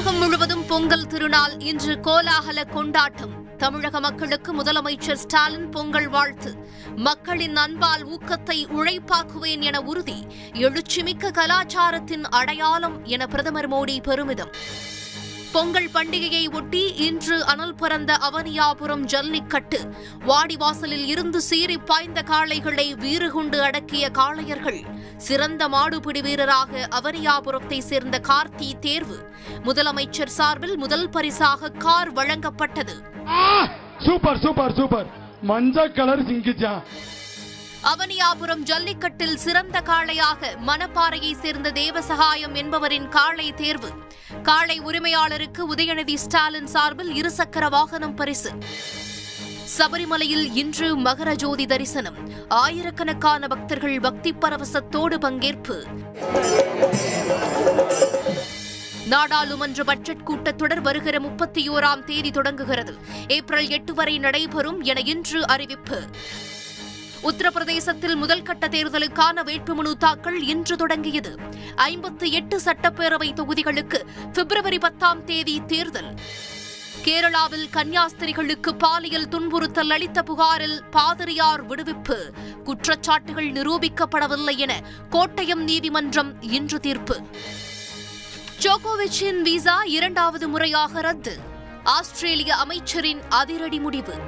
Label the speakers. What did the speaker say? Speaker 1: தமிழகம் முழுவதும் பொங்கல் திருநாள் இன்று கோலாகல கொண்டாட்டம் தமிழக மக்களுக்கு முதலமைச்சர் ஸ்டாலின் பொங்கல் வாழ்த்து மக்களின் அன்பால் ஊக்கத்தை உழைப்பாக்குவேன் என உறுதி எழுச்சிமிக்க கலாச்சாரத்தின் அடையாளம் என பிரதமர் மோடி பெருமிதம் பொங்கல் பண்டிகையை ஒட்டி இன்று அனல் பிறந்த அவனியாபுரம் ஜல்லிக்கட்டு வாடிவாசலில் இருந்து சீறி பாய்ந்த காளைகளை வீறுகுண்டு அடக்கிய காளையர்கள் சிறந்த மாடுபிடி வீரராக அவனியாபுரத்தை சேர்ந்த கார்த்தி தேர்வு முதலமைச்சர் சார்பில் முதல் பரிசாக கார் வழங்கப்பட்டது சூப்பர் சூப்பர் சூப்பர் மஞ்சள் கலர் சிங்கிச்சா அவனியாபுரம் ஜல்லிக்கட்டில் சிறந்த காளையாக மணப்பாறையை சேர்ந்த தேவசகாயம் என்பவரின் காளை தேர்வு காளை உரிமையாளருக்கு உதயநிதி ஸ்டாலின் சார்பில் இருசக்கர வாகனம் பரிசு சபரிமலையில் இன்று மகர ஜோதி தரிசனம் ஆயிரக்கணக்கான பக்தர்கள் பக்தி பரவசத்தோடு பங்கேற்பு நாடாளுமன்ற பட்ஜெட் கூட்டத்தொடர் வருகிற முப்பத்தி ஓராம் தேதி தொடங்குகிறது ஏப்ரல் எட்டு வரை நடைபெறும் என இன்று அறிவிப்பு உத்தரப்பிரதேசத்தில் முதல்கட்ட தேர்தலுக்கான வேட்புமனு தாக்கல் இன்று தொடங்கியது ஐம்பத்தி எட்டு சட்டப்பேரவை தொகுதிகளுக்கு பிப்ரவரி பத்தாம் தேதி தேர்தல் கேரளாவில் கன்னியாஸ்திரிகளுக்கு பாலியல் துன்புறுத்தல் அளித்த புகாரில் பாதிரியார் விடுவிப்பு குற்றச்சாட்டுகள் நிரூபிக்கப்படவில்லை என கோட்டயம் நீதிமன்றம் இன்று தீர்ப்பு ஜோகோவிச்சின் விசா இரண்டாவது முறையாக ரத்து ஆஸ்திரேலிய அமைச்சரின் அதிரடி முடிவு